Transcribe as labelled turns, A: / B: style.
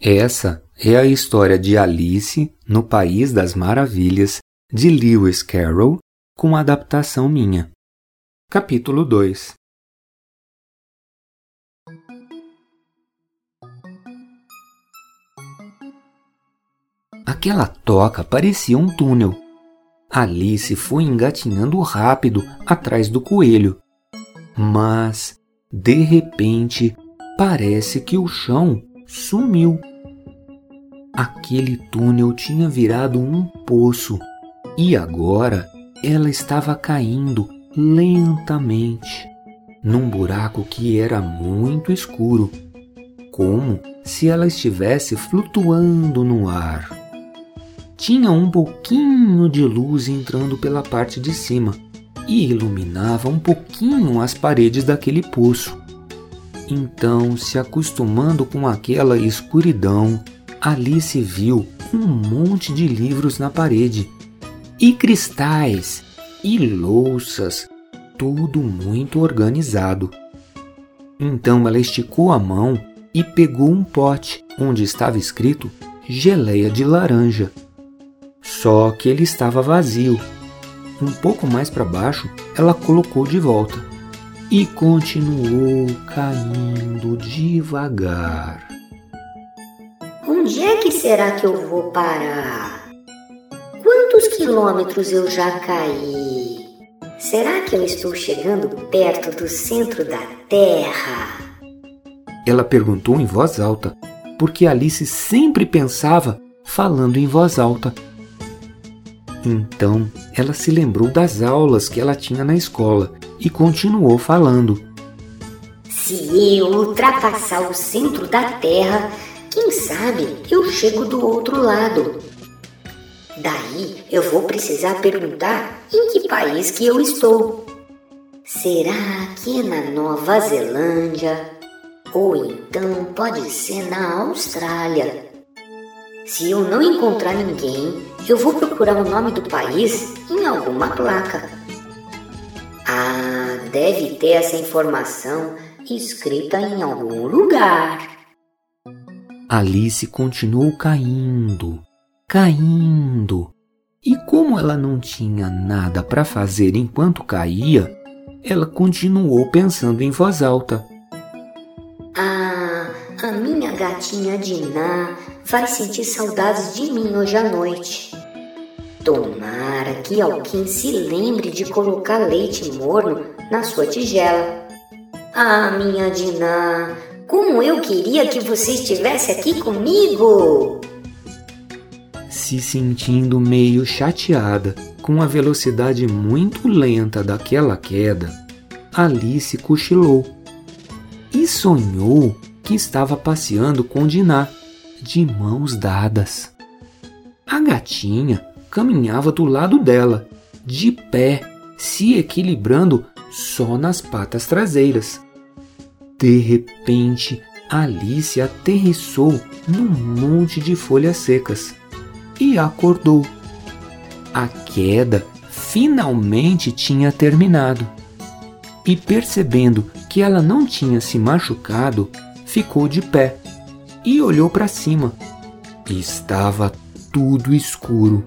A: Essa é a história de Alice no País das Maravilhas de Lewis Carroll, com adaptação minha. Capítulo 2 Aquela toca parecia um túnel. Alice foi engatinhando rápido atrás do coelho. Mas, de repente, parece que o chão sumiu. Aquele túnel tinha virado um poço e agora ela estava caindo lentamente num buraco que era muito escuro, como se ela estivesse flutuando no ar. Tinha um pouquinho de luz entrando pela parte de cima e iluminava um pouquinho as paredes daquele poço. Então, se acostumando com aquela escuridão, Alice viu um monte de livros na parede, e cristais, e louças, tudo muito organizado. Então ela esticou a mão e pegou um pote onde estava escrito geleia de laranja. Só que ele estava vazio. Um pouco mais para baixo, ela colocou de volta e continuou devagar.
B: Onde é que será que eu vou parar? Quantos quilômetros eu já caí? Será que eu estou chegando perto do centro da Terra?
A: Ela perguntou em voz alta, porque Alice sempre pensava falando em voz alta. Então ela se lembrou das aulas que ela tinha na escola e continuou falando.
B: Se eu ultrapassar o centro da Terra, quem sabe eu chego do outro lado. Daí eu vou precisar perguntar em que país que eu estou. Será que é na Nova Zelândia? Ou então pode ser na Austrália. Se eu não encontrar ninguém, eu vou procurar o nome do país em alguma placa. Ah, deve ter essa informação escrita em algum lugar.
A: Alice continuou caindo, caindo. E como ela não tinha nada para fazer enquanto caía, ela continuou pensando em voz alta.
B: Ah, a minha gatinha Diná vai sentir saudades de mim hoje à noite. Tomara que alguém se lembre de colocar leite morno na sua tigela. Ah, minha Diná, como eu queria que você estivesse aqui comigo!
A: Se sentindo meio chateada com a velocidade muito lenta daquela queda, Alice cochilou e sonhou que estava passeando com Diná, de mãos dadas. A gatinha caminhava do lado dela, de pé, se equilibrando só nas patas traseiras. De repente, Alice aterrissou num monte de folhas secas e acordou. A queda finalmente tinha terminado. E percebendo que ela não tinha se machucado, ficou de pé e olhou para cima. Estava tudo escuro